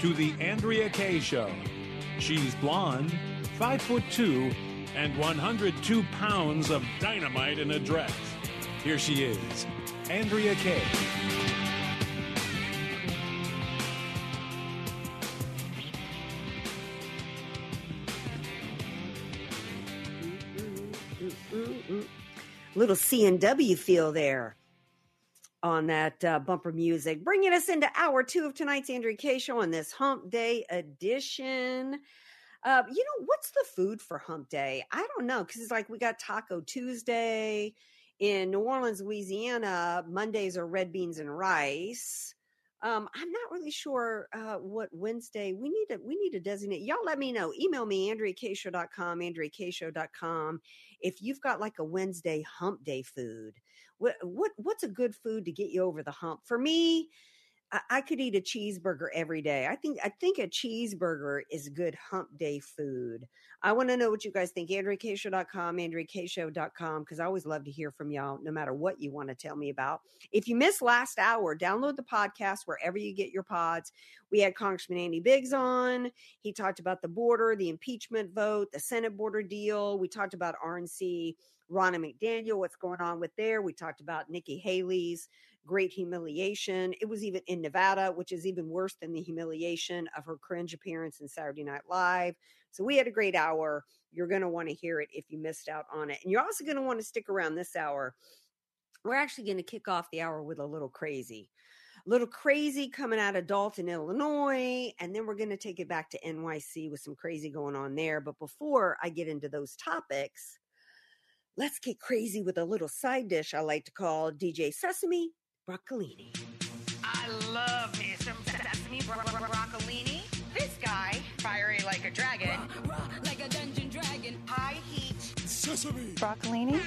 To the Andrea Kaye Show. She's blonde, 5 foot 2, and 102 pounds of dynamite in a dress. Here she is, Andrea Kaye. Little C and W feel there on that uh, bumper music, bringing us into hour two of tonight's Andrea Kaye show on this Hump Day edition. Uh, you know, what's the food for Hump Day? I don't know because it's like we got Taco Tuesday in New Orleans, Louisiana. Mondays are red beans and rice. Um, I'm not really sure uh, what Wednesday we need to we need to designate. Y'all let me know. Email me, AndreaKayeShow.com, AndreaKayeShow.com. If you've got like a Wednesday hump day food, what what what's a good food to get you over the hump? For me, I, could eat a cheeseburger every day. I think I think a cheeseburger is good hump day food. I want to know what you guys think. AndreaKayeShow.com, AndreaKayeShow.com, because I always love to hear from y'all, no matter what you want to tell me about. If you missed last hour, download the podcast wherever you get your pods. We had Congressman Andy Biggs on. He talked about the border, the impeachment vote, the Senate border deal. We talked about RNC, Ronna McDaniel, what's going on with there. We talked about Nikki Haley's great humiliation. It was even in Nevada, which is even worse than the humiliation of her cringe appearance in Saturday Night Live. So we had a great hour. You're going to want to hear it if you missed out on it. And you're also going to want to stick around this hour. We're actually going to kick off the hour with a little crazy. A little crazy coming out of Dolton, Illinois. And then we're going to take it back to NYC with some crazy going on there. But before I get into those topics, let's get crazy with a little side dish I like to call DJ Sesame Broccolini. I love me some sesame bro- bro- broccolini. This guy, fiery like a dragon, like a dungeon dragon. high heat. Sesame Broccolini?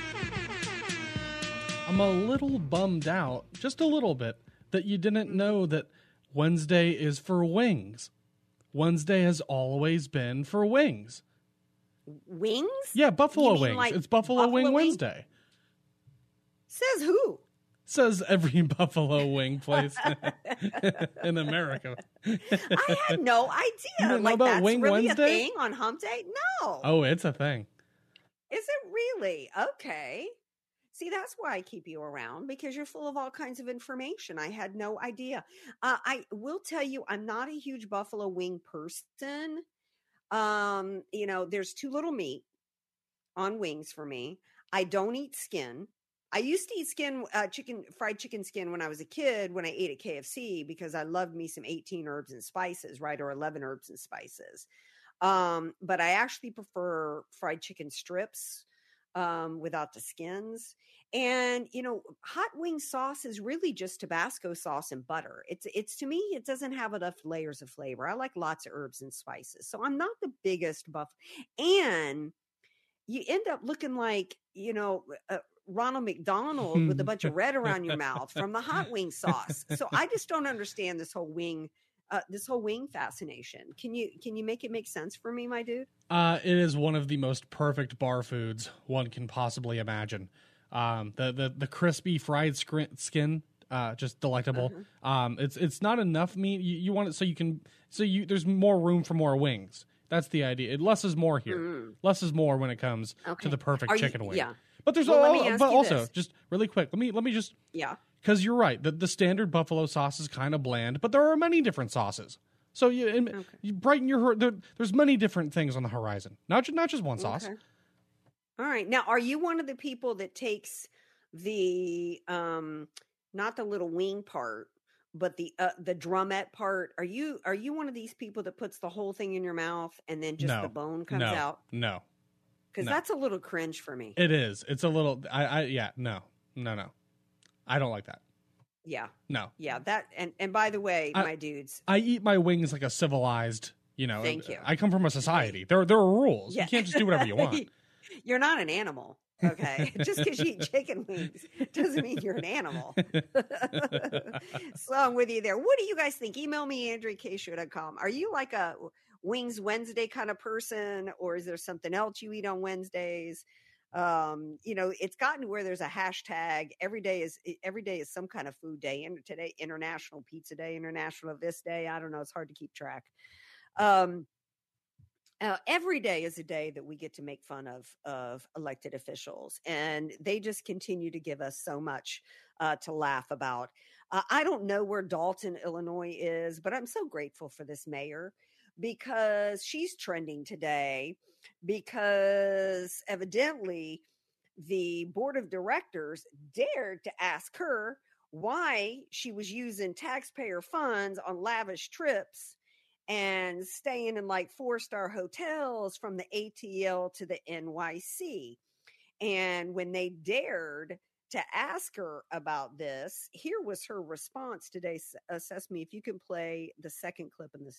I'm a little bummed out, just a little bit, that you didn't know that Wednesday is for wings. Wednesday has always been for wings. Wings? Yeah, Buffalo Wings. like it's Buffalo, Wing Buffalo wing? Wednesday. Says who? Says every Buffalo Wing place in America. I had no idea. didn't know like about that's Wing really Wednesday? a thing on Hump Day? No. Oh, it's a thing. Is it really? Okay. See, that's why I keep you around because you're full of all kinds of information. I had no idea. Uh, I will tell you, I'm not a huge buffalo wing person. Um, you know, there's too little meat on wings for me. I don't eat skin. I used to eat skin, uh, chicken, fried chicken skin when I was a kid when I ate at KFC because I loved me some 18 herbs and spices, right? Or 11 herbs and spices. Um, but I actually prefer fried chicken strips um, without the skins. And you know, hot wing sauce is really just Tabasco sauce and butter. It's it's to me, it doesn't have enough layers of flavor. I like lots of herbs and spices, so I'm not the biggest buff. And you end up looking like you know. Uh, Ronald McDonald with a bunch of red around your mouth from the hot wing sauce. So I just don't understand this whole wing, uh, this whole wing fascination. Can you can you make it make sense for me, my dude? Uh, it is one of the most perfect bar foods one can possibly imagine. Um, the the the crispy fried skin, uh, just delectable. Um, it's it's not enough meat. You, you want it so you can so you there's more room for more wings. That's the idea. It, less is more here. Less is more when it comes Mm. Okay. to the perfect Are you- chicken wing. yeah. But there's Well, all, but also this. just really quick. Let me let me just Yeah. because you're right. The, the standard buffalo sauce is kind of bland, but there are many different sauces. So you, and you brighten your there, there's many different things on the horizon. Not ju- not just one sauce. Okay. All right. Now, are you one of the people that takes the um not the little wing part, but the uh, the drumette part? Are you are you one of these people that puts the whole thing in your mouth and then just no, the bone comes no, out? No, Because no. that's a little cringe for me. it is. It's a little. I, I yeah. No, no, no. I don't like that. Yeah. No. Yeah. That and and by the way, I- my dudes. I eat my wings like a civilized, you know. Thank you. I come from a society. There there are rules. Yeah. You can't just do whatever you want. You're not an animal. Okay. Just because you eat chicken wings doesn't mean you're an animal. so I'm with you there. What do you guys think? Email me, andreakayeshow.com. Are you like a Wings Wednesday kind of person, or is there something else you eat on Wednesdays? Um, you know, it's gotten to where there's a hashtag. Every day is every day is some kind of food day. And today, International Pizza Day, International this day. I don't know. It's hard to keep track. Um, uh, every day is a day that we get to make fun of of elected officials, and they just continue to give us so much uh, to laugh about. Uh, I don't know where Dolton, Illinois is, but I'm so grateful for this mayor because she's trending today because evidently the board of directors dared to ask her why she was using taxpayer funds on lavish trips and staying in like four star hotels from the ATL to the NYC. And when they dared to ask her about this, here was her response today. Uh, Sesame, if you can play the second clip in the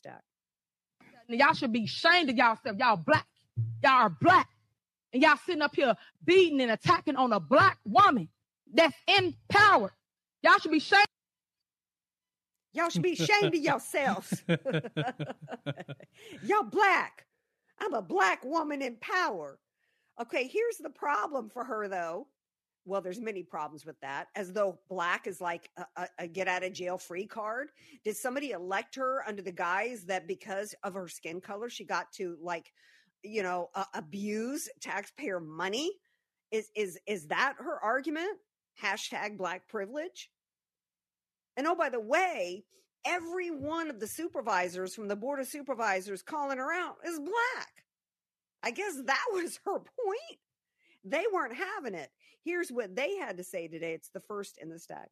stack. Y'all should be ashamed of y'allself. Y'all black. Y'all are black. And y'all sitting up here beating and attacking on a black woman that's in power. Y'all should be ashamed. Y'all should be ashamed of yourselves. Y'all black. I'm a black woman in power. Okay, here's the problem for her though. Well, there's many problems with that, as though black is like a, a, get out of jail free card. Did somebody elect her under the guise that because of her skin color, she got to like, you know, uh, abuse taxpayer money? Is is is that her argument? Hashtag black privilege. And oh, by the way, every one of the supervisors from the board of supervisors calling her out is black. I guess that was her point. They weren't having it. Here's what they had to say today. It's the first in the stack.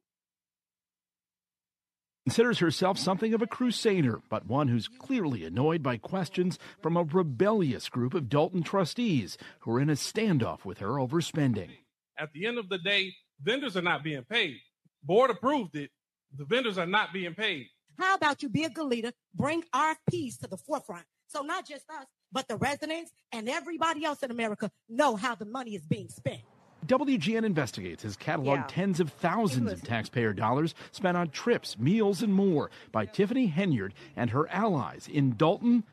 Considers herself something of a crusader, but one who's clearly annoyed by questions from a rebellious group of Dolton trustees who are in a standoff with her over spending. At the end of the day, vendors are not being paid. Board approved it. The vendors are not being paid. How about you be a good leader, bring RFPs to the forefront? So not just us, but the residents and everybody else in America know how the money is being spent. WGN Investigates has cataloged Yeah. tens of thousands of taxpayer dollars spent on trips, meals, and more by Tiffany Henyard and her allies in Dolton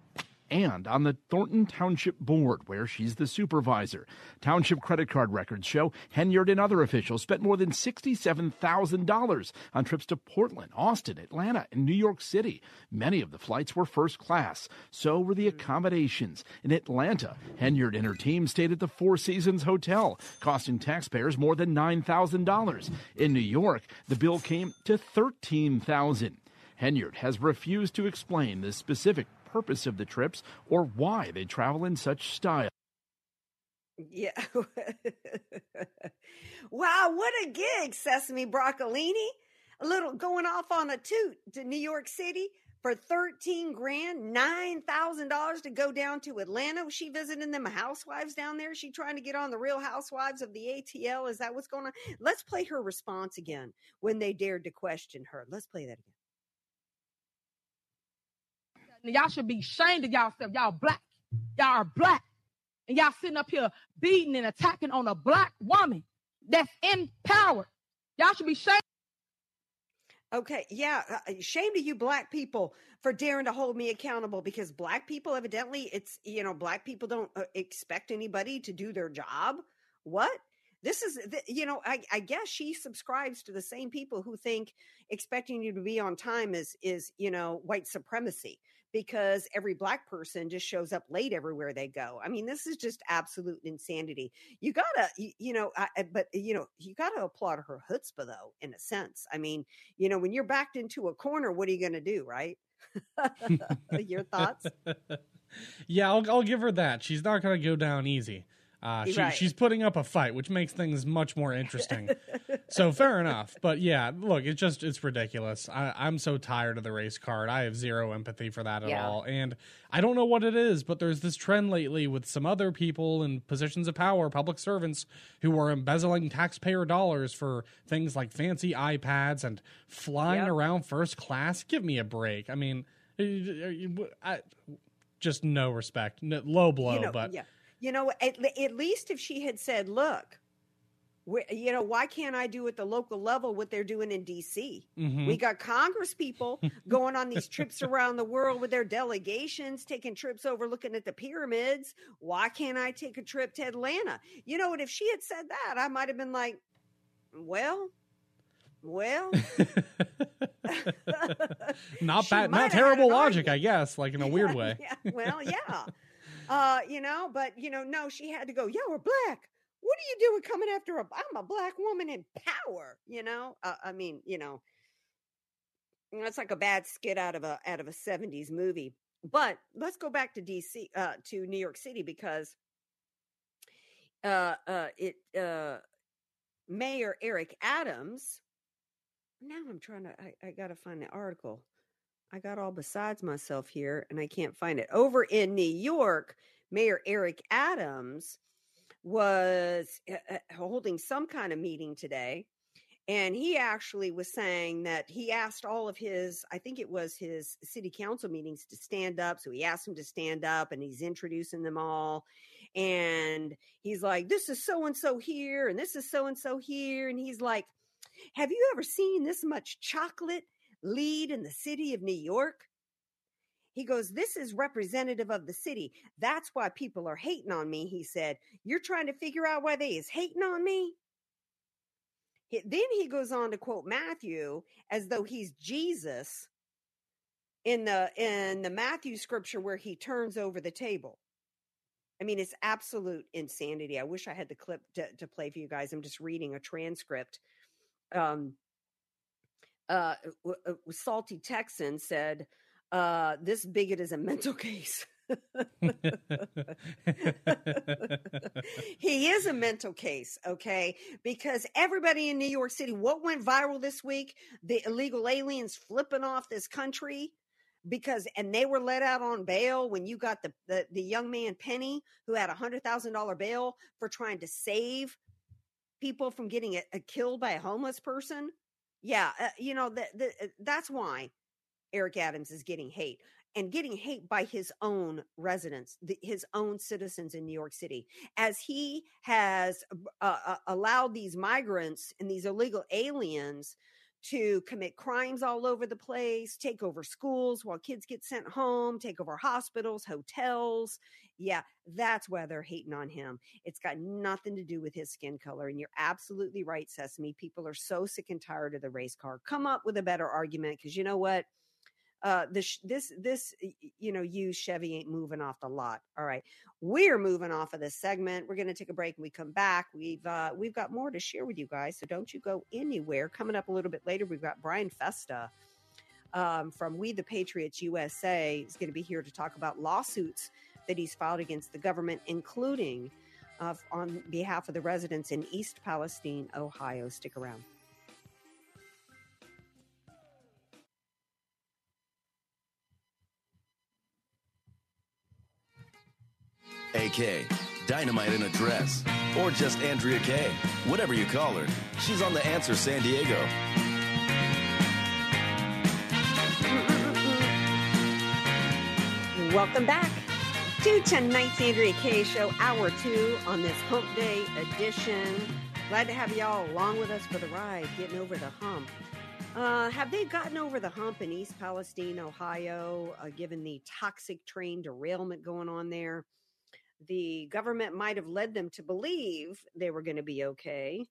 and on the Thornton Township Board, where she's the supervisor. Township credit card records show Henyard and other officials spent more than $67,000 on trips to Portland, Austin, Atlanta, and New York City. Many of the flights were first class. So were the hmm. accommodations. In Atlanta, Henyard and her team stayed at the Four Seasons Hotel, costing taxpayers more than $9,000. In New York, the bill came to 13,000. Henyard has refused to explain the specific purpose of the trips or why they travel in such style. Yeah. wow, what a gig, Sesame Broccolini. A little going off on a toot to New York City for 13 grand, $9,000 to go down to Atlanta. Was she visiting them housewives down there? Is she trying to get on the real housewives of the ATL? Is that what's going on? Let's play her response again when they dared to question her. Let's play that again. Y'all should be ashamed of yourself. Y'all black. Y'all are black. And y'all sitting up here beating and attacking on a black woman that's in power. Y'all should be ashamed. Okay, yeah, uh, shame to you black people for daring to hold me accountable because black people evidently it's you know black people don't uh, expect anybody to do their job. What? This is you know I, I guess she subscribes to the same people who think expecting you to be on time is is you know white supremacy because every black person just shows up late everywhere they go. I mean, this is just absolute insanity. You gotta, you, you know, I, but you know, you gotta applaud her chutzpah though, in a sense. I mean, you know, when you're backed into a corner, what are you gonna do, right? Your thoughts? yeah, I'll, I'll give her that. She's not to go down easy. Uh, she, Right. She's putting up a fight, which makes things much more interesting. so fair enough. But yeah, look, it's just it's ridiculous. I, I'm so tired of the race card. I have zero empathy for that at Yeah. all. And I don't know what it is, but there's this trend lately with some other people in positions of power, public servants, who are embezzling taxpayer dollars for things like fancy iPads and flying Yep. around first class. Give me a break. I mean, I, just no respect, no, low blow, you know, but yeah. You know, at, at least if she had said, "Look, you know, why can't I do at the local level what they're doing in D.C.? Mhm. We got Congress people going on these trips around the world with their delegations, taking trips over, looking at the pyramids. Why can't I take a trip to Atlanta? You know, and if she had said that, I might have been like, well." Well, not bad, not terrible logic, I guess, like in a weird way. Yeah, well, yeah. Uh, you know, but you know, no, she had to go, yeah, we're black. What are you doing coming after a I'm a black woman in power, you know? Uh, I mean, you know, you know, it's like a bad skit out of a out of a 70s movie. But let's go back to DC uh to New York City because uh uh it uh Mayor Eric Adams now I'm trying to I, I gotta find the article. I got all besides myself here and I can't find it. Over in New York, Mayor Eric Adams was uh, uh, holding some kind of meeting today. And he actually was saying that he asked all of his, I think it was his city council meetings to stand up. So he asked them to stand up and he's introducing them all. And he's like, this is so and so here and this is so and so here. And he's like, have you ever seen this much chocolate lead in the city of New York? He goes, This is representative of the city. That's why people are hating on me. He said, You're trying to figure out why they is hating on me? Then he goes on to quote Matthew as though he's Jesus in the in the Matthew scripture where he turns over the table. I mean, it's absolute insanity. I wish I had the clip to, to play for you guys. I'm just reading a transcript um, uh, uh, Salty Texan said, uh, "This bigot is a mental case." he is a mental case, okay? Because everybody in New York City, what went viral this week? The illegal aliens flipping off this country because and they were let out on bail when you got the the, the young man Penny who had a hundred thousand dollar bail for trying to save people from getting a, a killed by a homeless person. Yeah, uh, you know that uh, that's why Eric Adams is getting hate and getting hate by his own residents, the, his own citizens in New York City, as he has uh, uh, allowed these migrants and these illegal aliens to commit crimes all over the place, take over schools while kids get sent home, take over hospitals, hotels. Yeah, that's why they're hating on him. It's got nothing to do with his skin color. And you're absolutely right, Sesame. People are so sick and tired of the race car. Come up with a better argument because you know what? Uh, this, this, this, you know, you Chevy ain't moving off the lot. All right, we're moving off of this segment. We're going to take a break. and we come back, we've uh, we've got more to share with you guys. So don't you go anywhere. Coming up a little bit later, we've got Brian Festa um, from We the Patriots USA is going to be here to talk about lawsuits that he's filed against the government, including uh, on behalf of the residents in East Palestine, Ohio. Stick around. AK, Dynamite in a Dress, or just Andrea Kaye. Whatever you call her, she's on The Answer San Diego. Welcome back to tonight's Andrea Kaye Show, hour two on this Hump Day edition. Glad to have y'all along with us for the ride, getting over the hump. Uh, have they gotten over the hump in East Palestine, Ohio, uh, given the toxic train derailment going on there? The government might have led them to believe they were going to be okay.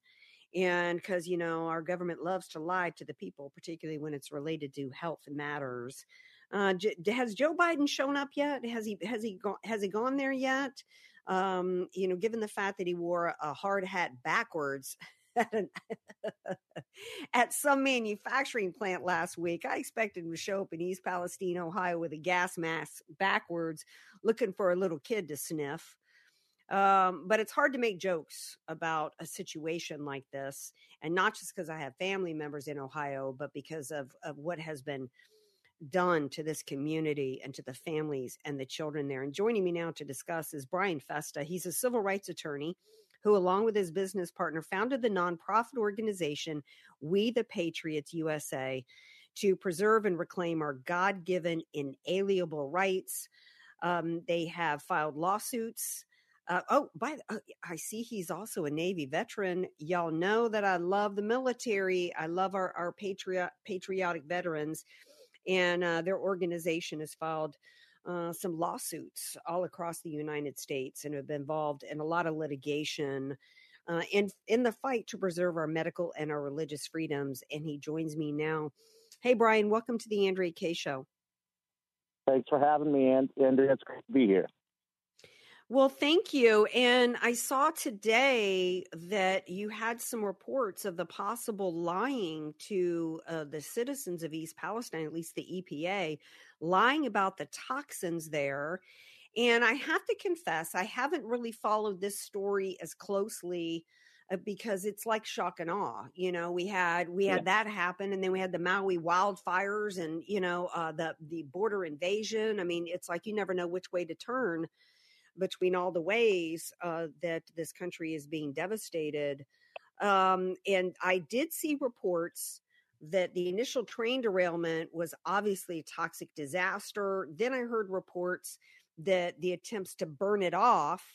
And because, you know, our government loves to lie to the people, particularly when it's related to health matters. Uh, has Joe Biden shown up yet? Has he has he gone has he gone there yet? Um, you know, given the fact that he wore a hard hat backwards at, an, at some manufacturing plant last week, I expected him to show up in East Palestine, Ohio, with a gas mask backwards, looking for a little kid to sniff. Um, but it's hard to make jokes about a situation like this, and not just because I have family members in Ohio, but because of, of what has been done to this community and to the families and the children there. And joining me now to discuss is Brian Festa. He's a civil rights attorney who, along with his business partner, founded the nonprofit organization We the Patriots USA to preserve and reclaim our God given inalienable rights. Um, they have filed lawsuits. Uh, oh, by the, uh, I see he's also a Navy veteran. Y'all know that I love the military. I love our our patriot patriotic veterans, and uh, their organization has filed uh, some lawsuits all across the United States and have been involved in a lot of litigation uh, in in the fight to preserve our medical and our religious freedoms. And he joins me now. Hey, Brian, welcome to the Andrea Kaye Show. Thanks for having me, Andrea. It's great to be here. Well, thank you. And I saw today that you had some reports of the possible lying to uh, the citizens of East Palestine, at least the EPA, lying about the toxins there. And I have to confess, I haven't really followed this story as closely because it's like shock and awe. You know, we had we had yeah. that happen, and then we had the Maui wildfires, and you know uh, the the border invasion. I mean, it's like you never know which way to turn between all the ways uh, that this country is being devastated. Um, and I did see reports that the initial train derailment was obviously a toxic disaster. Then I heard reports that the attempts to burn it off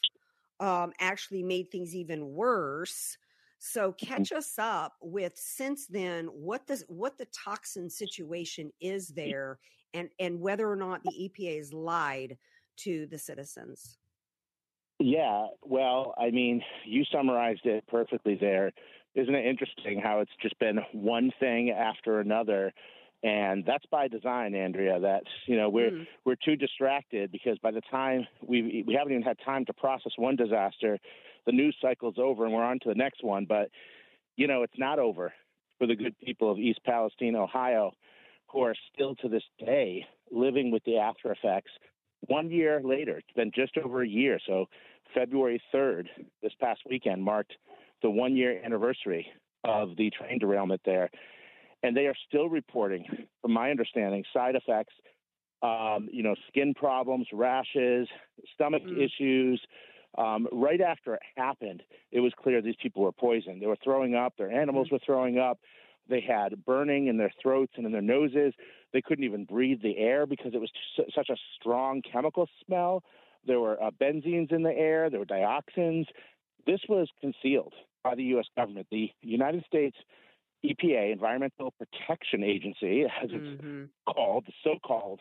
um, actually made things even worse. So mm-hmm. catch us up with since then what the what the toxin situation is there, and and whether or not the EPA has lied to the citizens. Yeah, well, I mean, you summarized it perfectly there. Isn't it interesting how it's just been one thing after another? And that's by design, Andrea. That you know we're mm. we're too distracted because by the time we we haven't even had time to process one disaster, the news cycle's over and we're on to the next one. But you know it's not over for the good people of East Palestine, Ohio, who are still to this day living with the after effects. One year later, it's been just over a year. So February 3rd, this past weekend, marked the one year anniversary of the train derailment there. And they are still reporting, from my understanding, side effects, um, you know, skin problems, rashes, stomach mm. issues. Um, right after it happened, it was clear these people were poisoned. They were throwing up, their animals mm. were throwing up. They had burning in their throats and in their noses. They couldn't even breathe the air because it was such a strong chemical smell. There were uh, benzenes in the air. There were dioxins. This was concealed by the U.S. government. The United States EPA, Environmental Protection Agency, as it's mm-hmm. called, the so-called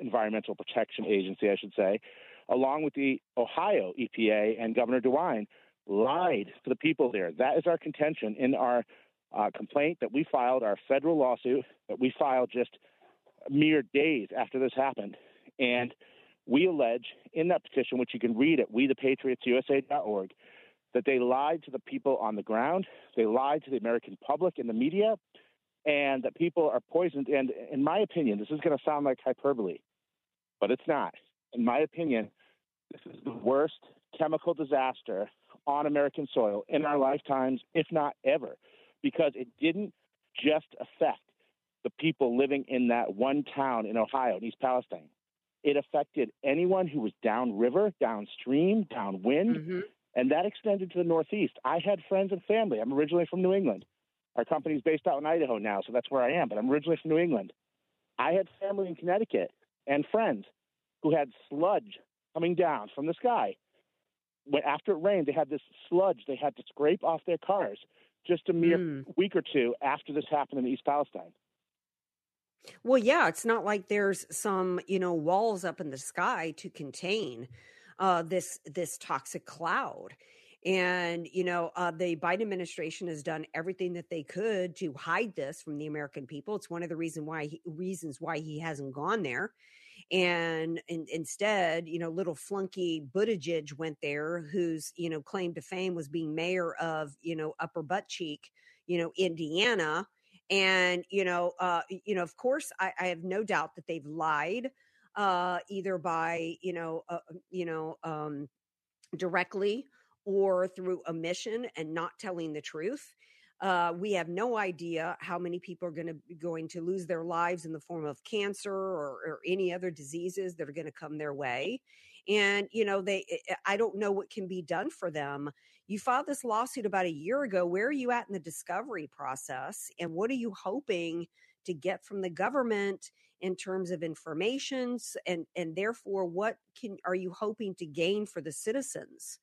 Environmental Protection Agency, I should say, along with the Ohio EPA and Governor DeWine, lied to the people there. That is our contention in our uh, complaint that we filed, our federal lawsuit that we filed just mere days after this happened. And we allege in that petition, which you can read at wethepatriotsusa.org, that they lied to the people on the ground, they lied to the American public and the media, and that people are poisoned. And in my opinion, this is going to sound like hyperbole, but it's not. In my opinion, this is the worst chemical disaster on American soil in our lifetimes, if not ever, because it didn't just affect the people living in that one town in Ohio, in East Palestine. It affected anyone who was downriver, downstream, downwind, mm-hmm. And that extended to the Northeast. I had friends and family. I'm originally from New England. Our company's based out in Idaho now, so that's where I am, but I'm originally from New England. I had family in Connecticut and friends who had sludge coming down from the sky. When, after it rained, they had this sludge they had to scrape off their cars just a mere mm. week or two after this happened in East Palestine. Well, yeah, it's not like there's some, you know, walls up in the sky to contain uh, this this toxic cloud. And you know, uh, the Biden administration has done everything that they could to hide this from the American people. It's one of the reason why he, reasons why he hasn't gone there. And, instead, you know, little flunky Buttigieg went there, whose you know claim to fame was being mayor of you know Upper Butt Cheek, you know, Indiana and, you know, uh, you know, of course, I, I have no doubt that they've lied, uh, either by, you know, uh, you know, um, directly or through omission and not telling the truth. Uh, we have no idea how many people are going to going to lose their lives in the form of cancer or, or any other diseases that are going to come their way. And you know, they I don't know what can be done for them. You filed this lawsuit about a year ago. Where are you at in the discovery process? And what are you hoping to get from the government in terms of information? And and therefore, what can are you hoping to gain for the citizens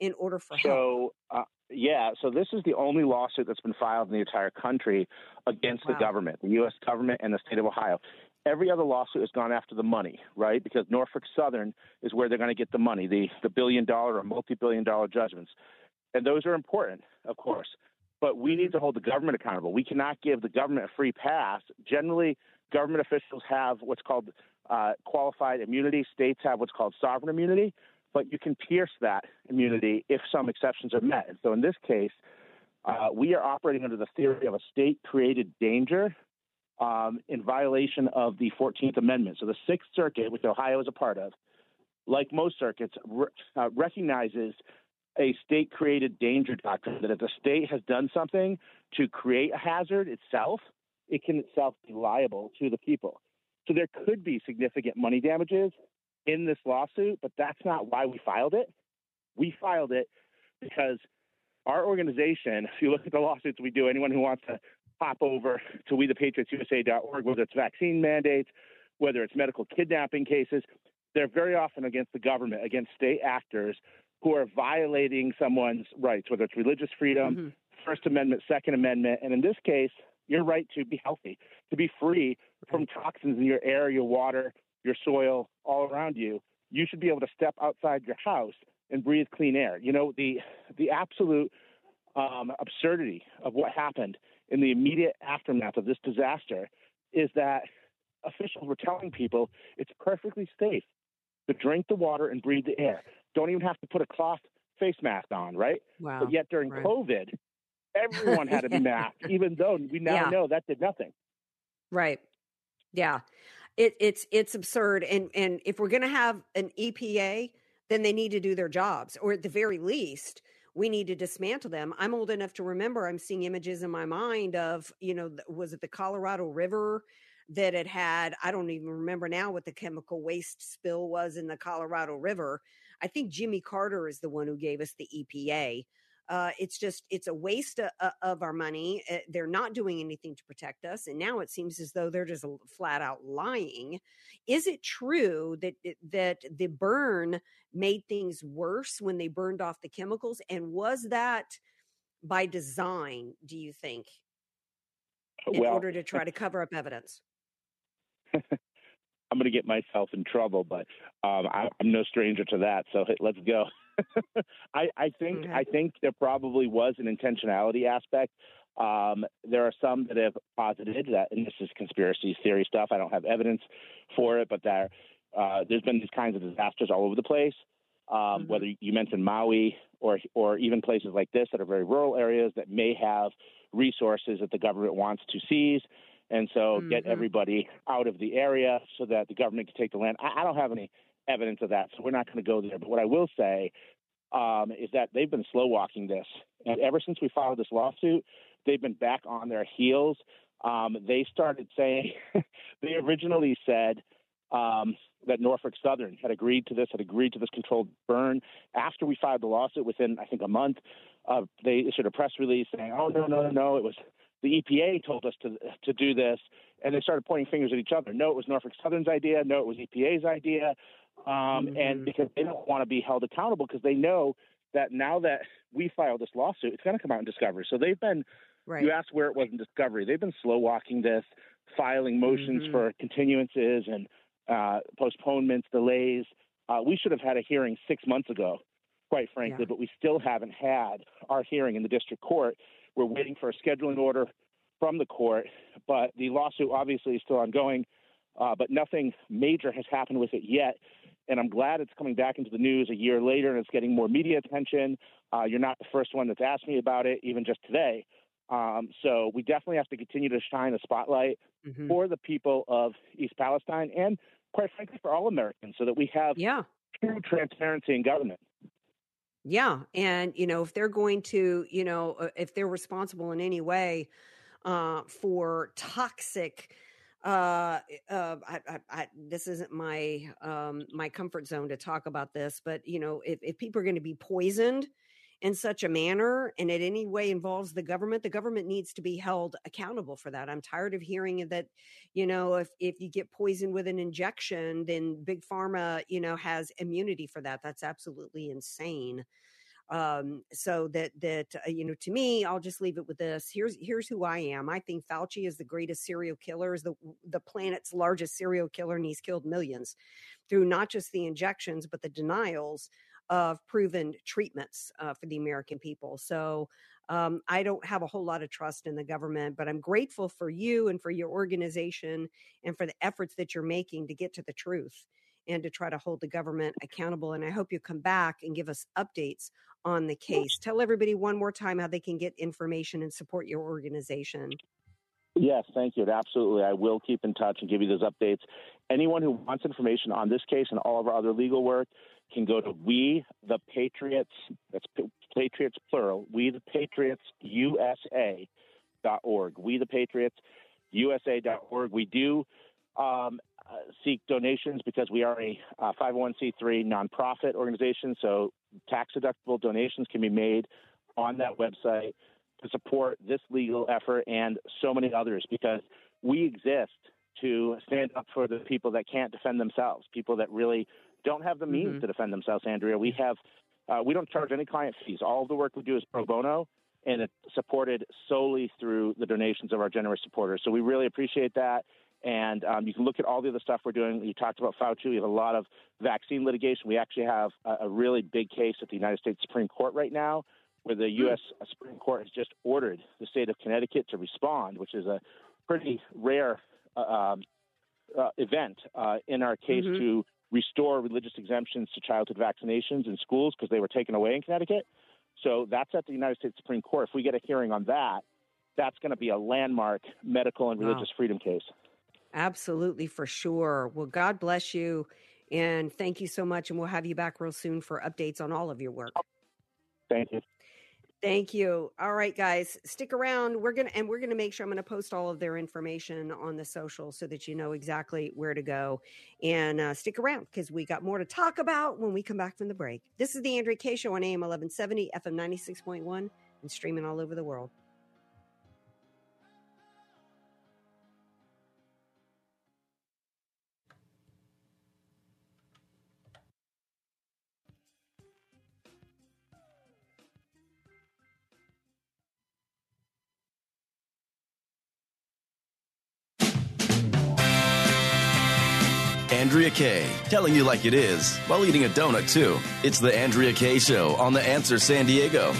in order for help? So, uh, yeah, so this is the only lawsuit that's been filed in the entire country against Wow. the government, the U.S. government and the state of Ohio. Every other lawsuit has gone after the money, right? Because Norfolk Southern is where they're going to get the money, the, the billion dollar or multi billion dollar judgments. And those are important, of course. But we need to hold the government accountable. We cannot give the government a free pass. Generally, government officials have what's called uh, qualified immunity, states have what's called sovereign immunity but you can pierce that immunity if some exceptions are met. And so in this case, uh, we are operating under the theory of a state created danger um, in violation of the 14th Amendment. So the Sixth Circuit, which Ohio is a part of, like most circuits, re- uh, recognizes a state created danger doctrine that if the state has done something to create a hazard itself, it can itself be liable to the people. So there could be significant money damages in this lawsuit, but that's not why we filed it. We filed it because our organization, if you look at the lawsuits we do, anyone who wants to hop over to wethepatriotsusa.org, whether it's vaccine mandates, whether it's medical kidnapping cases, they're very often against the government, against state actors who are violating someone's rights, whether it's religious freedom, First Amendment, Second Amendment, and in this case, your right to be healthy, to be free from toxins in your air, your water, your soil, all around you. You should be able to step outside your house and breathe clean air. You know, the the absolute um, absurdity of what happened in the immediate aftermath of this disaster is that officials were telling people it's perfectly safe to drink the water and breathe the air. Don't even have to put a cloth face mask on, right? Wow. But yet during Right. COVID, everyone had a Yeah. masked, even though we now Yeah. know that did nothing. Right. Yeah. It, it's it's absurd. And and if we're going to have an EPA, then they need to do their jobs, or at the very least, we need to dismantle them. I'm old enough to remember. I'm seeing images in my mind of you know was it the Colorado River that it had? I don't even remember now what the chemical waste spill was in the Colorado River. I think Jimmy Carter is the one who gave us the EPA. Uh, it's just it's a waste of, of our money. Uh, They're not doing anything to protect us, and now it seems as though they're just flat out lying. Is it true that that the burn made things worse when they burned off the chemicals, and was that by design? Do you think, in Well- order to try to cover up evidence? I'm going to get myself in trouble, but um, I, I'm no stranger to that. So let's go. I, I think I think there probably was an intentionality aspect. Um, there are some that have posited that, and this is conspiracy theory stuff. I don't have evidence for it, but there uh, there's been these kinds of disasters all over the place. Um, Whether you mentioned Maui or or even places like this that are very rural areas that may have resources that the government wants to seize, and so get Mhm. everybody out of the area so that the government can take the land. I, I don't have any evidence of that, so we're not going to go there. But what I will say um, is that they've been slow walking this, and ever since we filed this lawsuit, they've been back on their heels. Um, they started saying they originally said um, that Norfolk Southern had agreed to this, had agreed to this controlled burn. After we filed the lawsuit, within I think a month, uh, they issued a press release saying, "Oh no, no, no, no! It was the EPA told us to to do this," and they started pointing fingers at each other. No, it was Norfolk Southern's idea. No, it was EPA's idea. Um, And because they don't want to be held accountable, because they know that now that we filed this lawsuit, it's going to come out in discovery. So they've been. Right. You asked where it was in discovery. They've been slow walking this, filing motions Mhm. for continuances and uh, postponements, delays. Uh, we should have had a hearing six months ago, quite frankly, Yeah. but we still haven't had our hearing in the district court. We're waiting for a scheduling order from the court, but the lawsuit obviously is still ongoing, uh, but nothing major has happened with it yet. And I'm glad it's coming back into the news a year later and it's getting more media attention. Uh, you're not the first one that's asked me about it, even just today. Um, so we definitely have to continue to shine a spotlight Mhm. for the people of East Palestine and, quite frankly, for all Americans, so that we have yeah. true transparency in government. Yeah, and you know if they're going to, you know, uh, if they're responsible in any way uh, for toxic. Uh, uh, I, I, I, this isn't my um, my comfort zone to talk about this, but you know, if, if people are going to be poisoned in such a manner and it any way involves the government, the government needs to be held accountable for that. I'm tired of hearing that, you know, if, if you get poisoned with an injection, then big pharma, you know, has immunity for that. That's absolutely insane. Um, so that that uh, you know, to me, I'll just leave it with this. Here's here's who I am. I think Fauci is the greatest serial killer, is the the planet's largest serial killer, and he's killed millions through not just the injections but the denials of proven treatments uh, for the American people. So um, I don't have a whole lot of trust in the government, but I'm grateful for you and for your organization and for the efforts that you're making to get to the truth and to try to hold the government accountable. And I hope you come back and give us updates on the case. Tell everybody one more time how they can get information and support your organization. Yes, thank you. Absolutely. I will keep in touch and give you those updates. Anyone who wants information on this case and all of our other legal work, can go to We the Patriots, that's Patriots plural, We the Patriots USA dot org. We the Patriots USA dot org. We do um, uh, seek donations because we are a uh, 501c3 nonprofit organization. So tax deductible donations can be made on that website to support this legal effort and so many others because we exist to stand up for the people that can't defend themselves, people that really don't have the means mm-hmm. to defend themselves, Andrea. We have uh, we don't charge any client fees. All the work we do is pro bono, and it's supported solely through the donations of our generous supporters. So we really appreciate that. And um, you can look at all the other stuff we're doing. You talked about Fauci. We have a lot of vaccine litigation. We actually have a, a really big case at the United States Supreme Court right now, where the U.S. Mm. Supreme Court has just ordered the state of Connecticut to respond, which is a pretty rare uh, um, uh, event uh, in our case mm-hmm. to restore religious exemptions to childhood vaccinations in schools because they were taken away in Connecticut. So that's at the United States Supreme Court. If we get a hearing on that, that's going to be a landmark medical and religious wow. freedom case. Absolutely, for sure. Well, God bless you. And thank you so much. And we'll have you back real soon for updates on all of your work. Thank you. Thank you. All right, guys, stick around. We're gonna and we're gonna make sure I'm gonna post all of their information on the social so that you know exactly where to go. And uh, stick around because we got more to talk about when we come back from the break. This is the Andrea Kaye Show on AM 1170, FM 96.1, and streaming all over the world. Andrea Kaye, telling you like it is while eating a donut, too. It's The Andrea Kaye Show on The Answer San Diego.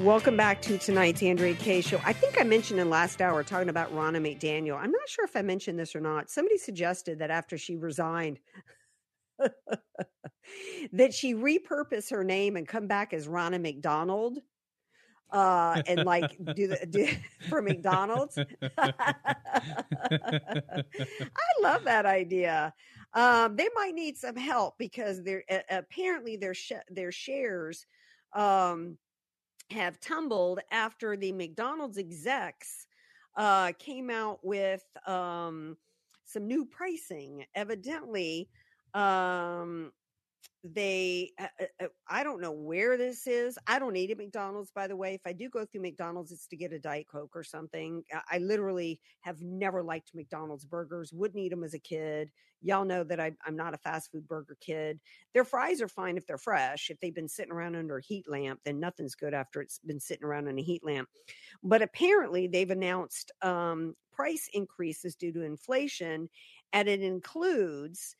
Welcome back to tonight's Andrea Kaye Show. I think I mentioned in last hour talking about Ronna McDaniel. I'm not sure if I mentioned this or not. Somebody suggested that after she resigned that she repurpose her name and come back as Ronna McDonald uh and like do the do for McDonald's. I love that idea. Um they might need some help because they're uh, apparently their sh- their shares um have tumbled after the McDonald's execs uh came out with um some new pricing. Evidently, um they uh, uh, uh, i don't know where this is i don't eat at mcdonald's by the way if i do go through mcdonald's it's to get a diet coke or something i literally have never liked mcdonald's burgers wouldn't eat them as a kid y'all know that I, i'm not a fast food burger kid their fries are fine if they're fresh if they've been sitting around under a heat lamp then nothing's good after it's been sitting around in a heat lamp but apparently they've announced um, price increases due to inflation and it includes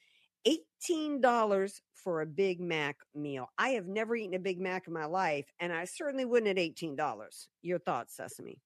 $18 for a Big Mac meal. I have never eaten a Big Mac in my life, and I certainly wouldn't at $18. Your thoughts, Sesame?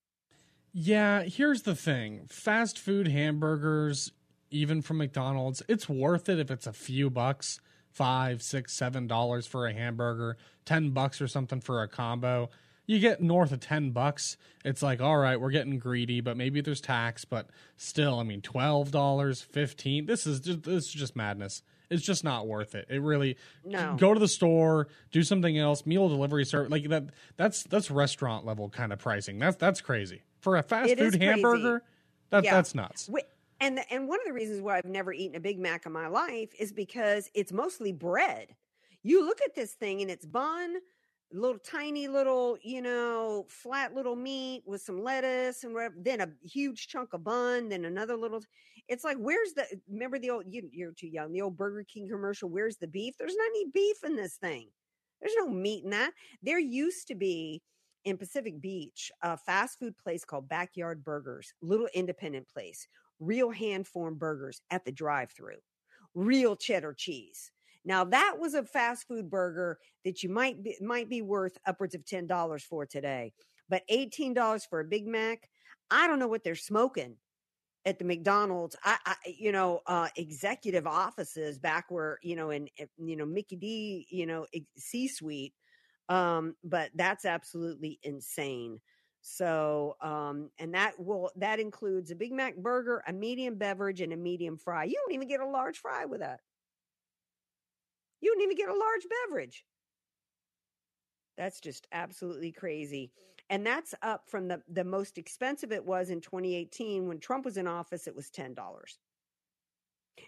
Yeah, here's the thing fast food hamburgers, even from McDonald's, it's worth it if it's a few bucks five, six, seven dollars for a hamburger, ten bucks or something for a combo. You get north of 10 bucks it's like all right we're getting greedy but maybe there's tax but still i mean $12 15 this is just this is just madness it's just not worth it it really No. go to the store do something else meal delivery service like that that's that's restaurant level kind of pricing that's that's crazy for a fast It food crazy. hamburger that Yeah. that's nuts And the, and one of the reasons why I've never eaten a Big Mac in my life is because it's mostly bread. You look at this thing and it's bun, little tiny little, you know, flat little meat with some lettuce and whatever, then a huge chunk of bun, then another little. It's like where's the? Remember the old? You, you're too young. The old Burger King commercial. Where's the beef? There's not any beef in this thing. There's no meat in that. There used to be in Pacific Beach a fast food place called Backyard Burgers, little independent place, real hand formed burgers at the drive through, real cheddar cheese. Now that was a fast food burger that you might be, might be worth upwards of ten dollars for today, but eighteen dollars for a Big Mac. I don't know what they're smoking at the McDonald's. I, I you know, uh, executive offices back where you know in you know Mickey D, you know C suite. Um, but that's absolutely insane. So, um, and that will that includes a Big Mac burger, a medium beverage, and a medium fry. You don't even get a large fry with that. You don't even get a large beverage. That's just absolutely crazy. And that's up from the the most expensive it was in 2018 when Trump was in office it was $10.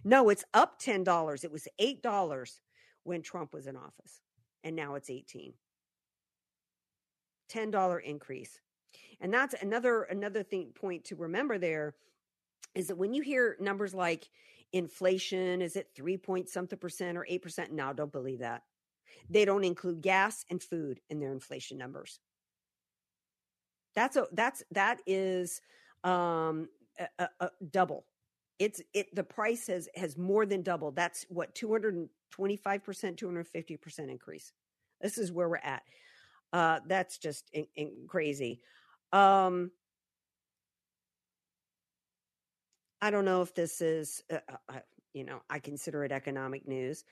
No, it's up $10. It was $8 when Trump was in office. And now it's 18. $10 increase. And that's another another thing point to remember there is that when you hear numbers like inflation is it 3 point something percent or 8%, no, don't believe that. They don't include gas and food in their inflation numbers. That's a that's that is um a, a, a double. It's it the price has has more than doubled. That's what 225%, 250% increase. This is where we're at. Uh that's just in, in crazy. Um I don't know if this is uh, uh, you know, I consider it economic news.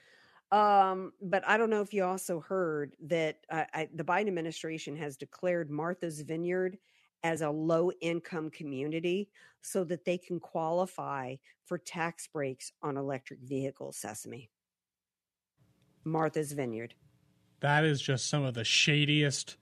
Um, but I don't know if you also heard that uh, I, the Biden administration has declared Martha's Vineyard as a low income community so that they can qualify for tax breaks on electric vehicles, Sesame. Martha's Vineyard. That is just some of the shadiest,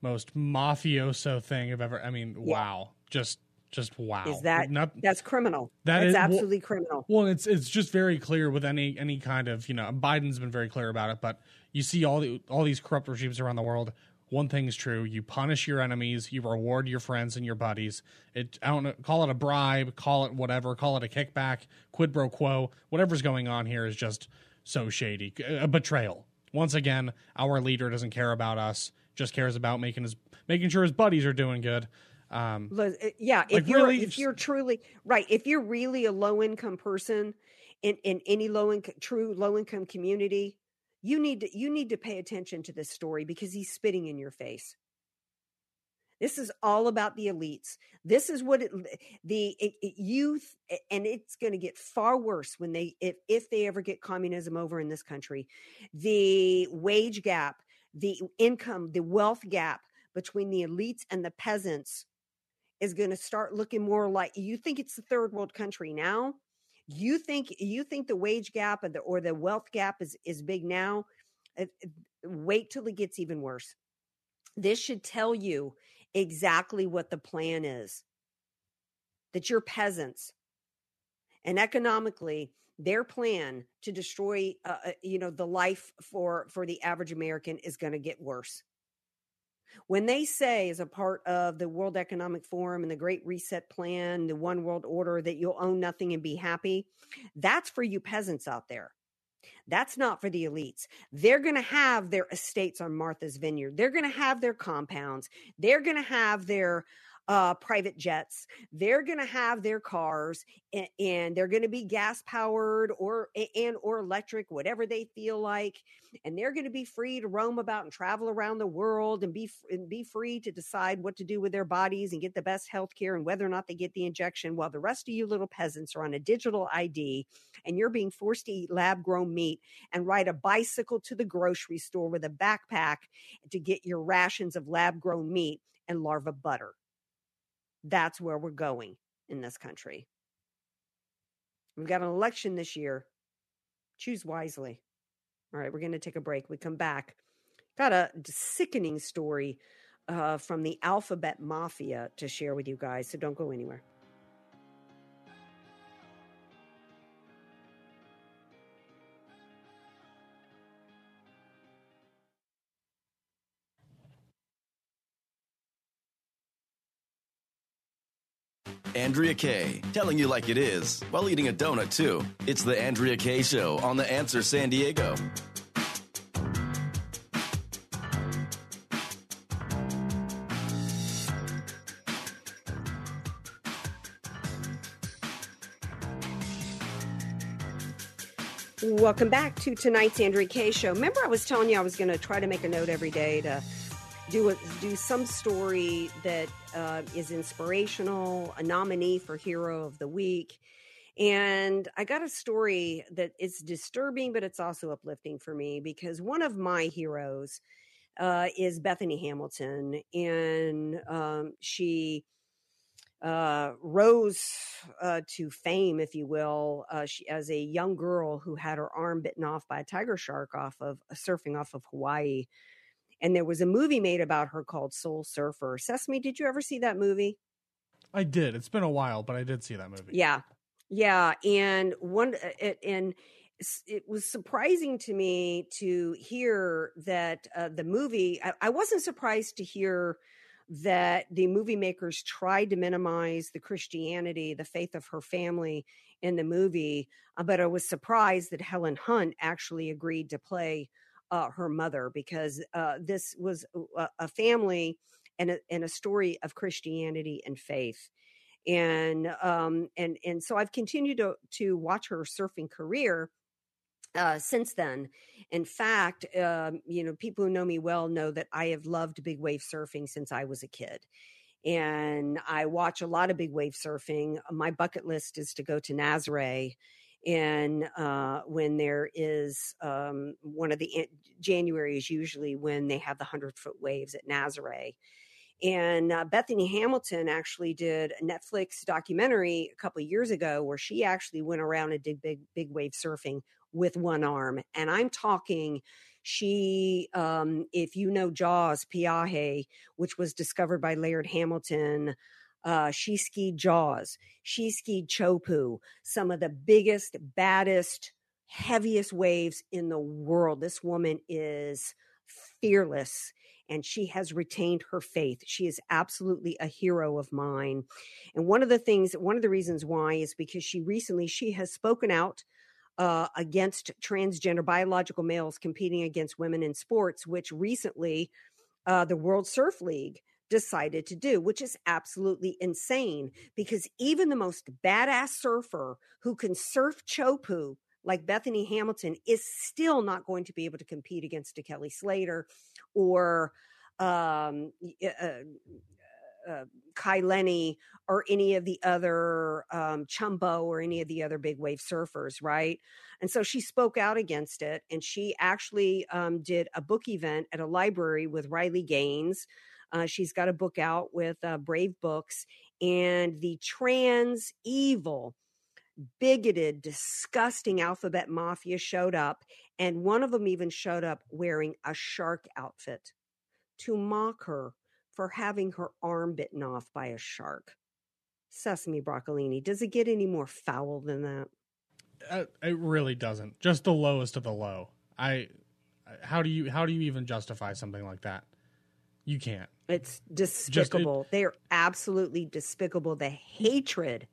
most mafioso thing I've ever. I mean, Yeah. wow, just just wow. Is that Not- that's criminal? That that's is- well- absolutely criminal. Well, it's it's just very clear with any any kind of you know Biden's been very clear about it, but you see all the all these corrupt regimes around the world. One thing is true: you punish your enemies, you reward your friends and your buddies. It I don't know, call it a bribe, call it whatever, call it a kickback, quid pro quo. Whatever's going on here is just so shady, a betrayal. Once again, our leader doesn't care about us; just cares about making his making sure his buddies are doing good. Um, uh, yeah, if Like, you're really, if you're truly right, if you're really a low income person in in any low income true low income community, you need to you need to pay attention to this story because he's spitting in your face. This is all about the elites. This is what it, the it, it- youth, and it's going to get far worse when they if if they ever get communism over in this country. The wage gap, the income, the wealth gap between the elites and the peasants is going to start looking more like you think it's the third world country now you think you think the wage gap or the, or the wealth gap is is big now Uh, uh, wait till it gets even worse. This should tell you exactly what the plan is. That you're peasants. And economically their plan to destroy uh, uh, you know the life for for the average american is going to get worse when they say as a part of the world economic forum and the great reset plan the one world order that you'll own nothing and be happy that's for you peasants out there. That's not for the elites. They're going to have their estates on martha's vineyard. They're going to have their compounds. They're going to have their uh, private jets. They're going to have their cars and, and they're going to be gas powered or and or electric, whatever they feel like, and they're going to be free to roam about and travel around the world and be and be free to decide what to do with their bodies and get the best health care and whether or not they get the injection. While the rest of you little peasants are on a digital ID and you're being forced to eat lab grown meat and ride a bicycle to the grocery store with a backpack to get your rations of lab grown meat and larva butter. That's where we're going in this country. We've got an election this year. Choose wisely. All right, we're going to take a break. We come back. Got a sickening story uh, from the alphabet mafia to share with you guys, so don't go anywhere. Andrea Kaye, telling you like it is while eating a donut too. It's the Andrea Kaye Show on The Answer San Diego. Welcome back to tonight's Andrea Kaye Show. Remember, I was telling you I was going to try to make a note every day to do a, do some story that uh, is inspirational, a nominee for Hero of the Week. And I got a story that is disturbing, but it's also uplifting for me because one of my heroes uh, is Bethany Hamilton, and um, she uh, rose uh, to fame, if you will, uh, she, as a young girl who had her arm bitten off by a tiger shark off of surfing off of Hawaii. And there was a movie made about her called Soul Surfer. Sesame, did you ever see that movie? I did. It's been a while, but I did see that movie. Yeah, yeah, and one uh, it, and it was surprising to me to hear that uh, the movie. I, I wasn't surprised to hear that the movie makers tried to minimize the Christianity, the faith of her family in the movie. Uh, but I was surprised that Helen Hunt actually agreed to play uh, her mother because uh, this was a, a family and a, and a story of Christianity and faith. And um, and and so I've continued to to watch her surfing career uh, since then. In fact, um, you know, people who know me well know that I have loved big wave surfing since I was a kid. And I watch a lot of big wave surfing. My bucket list is to go to Nazare. And uh, when there is um, one of the January is usually when they have the 100 foot waves at Nazare. And uh, Bethany Hamilton actually did a Netflix documentary a couple years ago where she actually went around and did big big wave surfing with one arm. And I'm talking she um, if you know Jaws Pe'ahi, which was discovered by Laird Hamilton, uh, she skied Jaws, she skied Teahupo'o, some of the biggest, baddest, heaviest waves in the world. This woman is fearless and she has retained her faith. She is absolutely a hero of mine. And one of the things, one of the reasons why is because she recently she has spoken out uh, against transgender biological males competing against women in sports, which recently uh, the World Surf League decided to do, which is absolutely insane because even the most badass surfer who can surf Teahupo'o like Bethany Hamilton is still not going to be able to compete against a Kelly Slater or um, uh, uh, Kai Lenny or any of the other um, Chumbo or any of the other big wave surfers, right? And so she spoke out against it, and she actually um, did a book event at a library with Riley Gaines. Uh, she's got a book out with uh, Brave Books, and the trans evil bigoted, disgusting alphabet mafia showed up, and one of them even showed up wearing a shark outfit to mock her for having her arm bitten off by a shark. Sesame broccolini, does it get any more foul than that? Uh, it really doesn't. Just the lowest of the low. I how do you how do you even justify something like that? You can't. It's despicable. Just, it, they are absolutely despicable. The hatred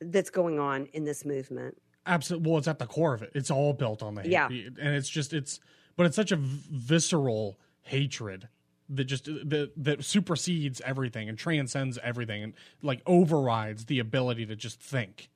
that's going on in this movement. Absolutely. Well, it's at the core of it. It's all built on the hate. Yeah. And it's just, it's, but it's such a visceral hatred that just eh, that that supersedes everything and transcends everything and like overrides the ability to just think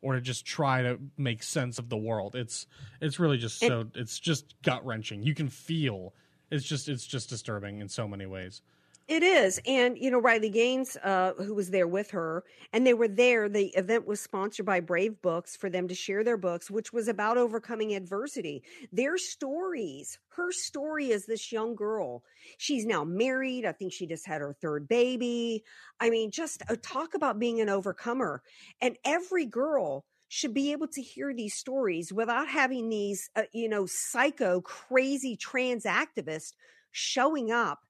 or to just try to make sense of the world. It's it's really just so it's just gut wrenching. You can feel it's just it's just disturbing in so many ways. It is. And, you know, Riley Gaines, uh, who was there with her, and they were there. The event was sponsored by Brave Books for them to share their books, which was about overcoming adversity. Their stories, her story is this young girl. She's now married. I think she just had her third baby. I mean, just uh, talk about being an overcomer. And every girl, should be able to hear these stories without having these, uh, you know, psycho, crazy trans activists showing up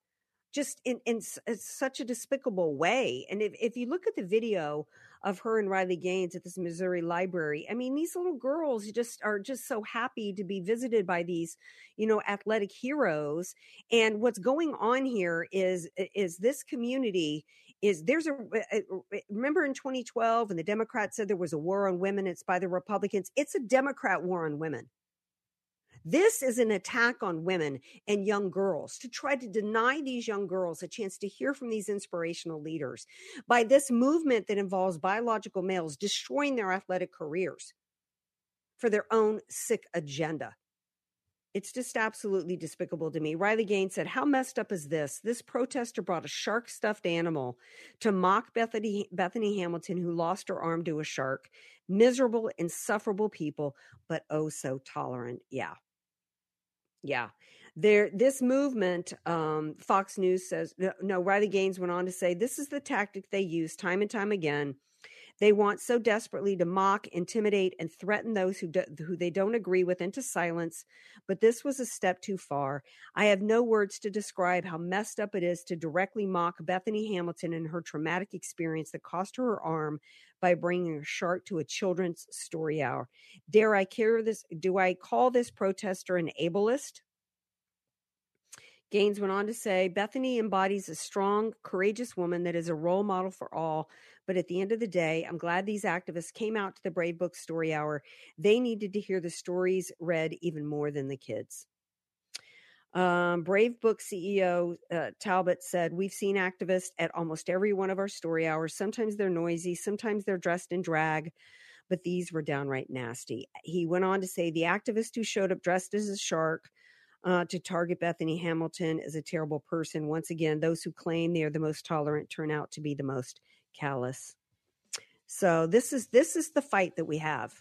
just in, in, in such a despicable way. And if, if you look at the video of her and Riley Gaines at this Missouri library, I mean, these little girls just are just so happy to be visited by these, you know, athletic heroes. And what's going on here is, is this community is there's a remember in 2012 and the Democrats said there was a war on women. It's by the Republicans. It's a Democrat war on women. This is an attack on women and young girls to try to deny these young girls a chance to hear from these inspirational leaders by this movement that involves biological males destroying their athletic careers for their own sick agenda. It's just absolutely despicable to me. Riley Gaines said, How messed up is this? This protester brought a shark stuffed animal to mock Bethany, Bethany Hamilton, who lost her arm to a shark. Miserable, insufferable people, but oh so tolerant. Yeah. Yeah. There, this movement, um, Fox News says, no, Riley Gaines went on to say, this is the tactic they use time and time again. They want so desperately to mock, intimidate, and threaten those who, do, who they don't agree with into silence. But this was a step too far. I have no words to describe how messed up it is to directly mock Bethany Hamilton and her traumatic experience that cost her her arm by bringing a shark to a children's story hour. Dare I care this? Do I call this protester an ableist? Gaines went on to say Bethany embodies a strong, courageous woman that is a role model for all. But at the end of the day, I'm glad these activists came out to the Brave Book Story Hour. They needed to hear the stories read even more than the kids. Um, Brave Book CEO uh, Talbot said, We've seen activists at almost every one of our story hours. Sometimes they're noisy, sometimes they're dressed in drag, but these were downright nasty. He went on to say, The activist who showed up dressed as a shark uh, to target Bethany Hamilton as a terrible person. Once again, those who claim they are the most tolerant turn out to be the most callous. So this is this is the fight that we have,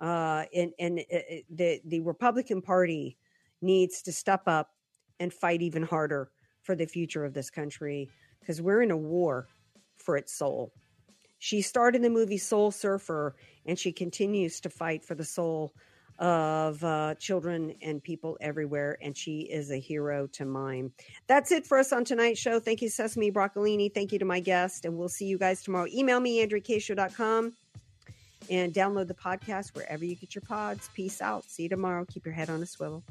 uh, and and uh, uh, the the Republican Party needs to step up and fight even harder for the future of this country because we're in a war for its soul. She starred in the movie Soul Surfer, and she continues to fight for the soul of uh, children and people everywhere, and she is a hero to mine. That's it for us on tonight's show. Thank you, Sesame Broccolini. Thank you to my guest, and we'll see you guys tomorrow. Email me, AndreaKayeShow.com, and download the podcast wherever you get your pods. Peace out. See you tomorrow. Keep your head on a swivel.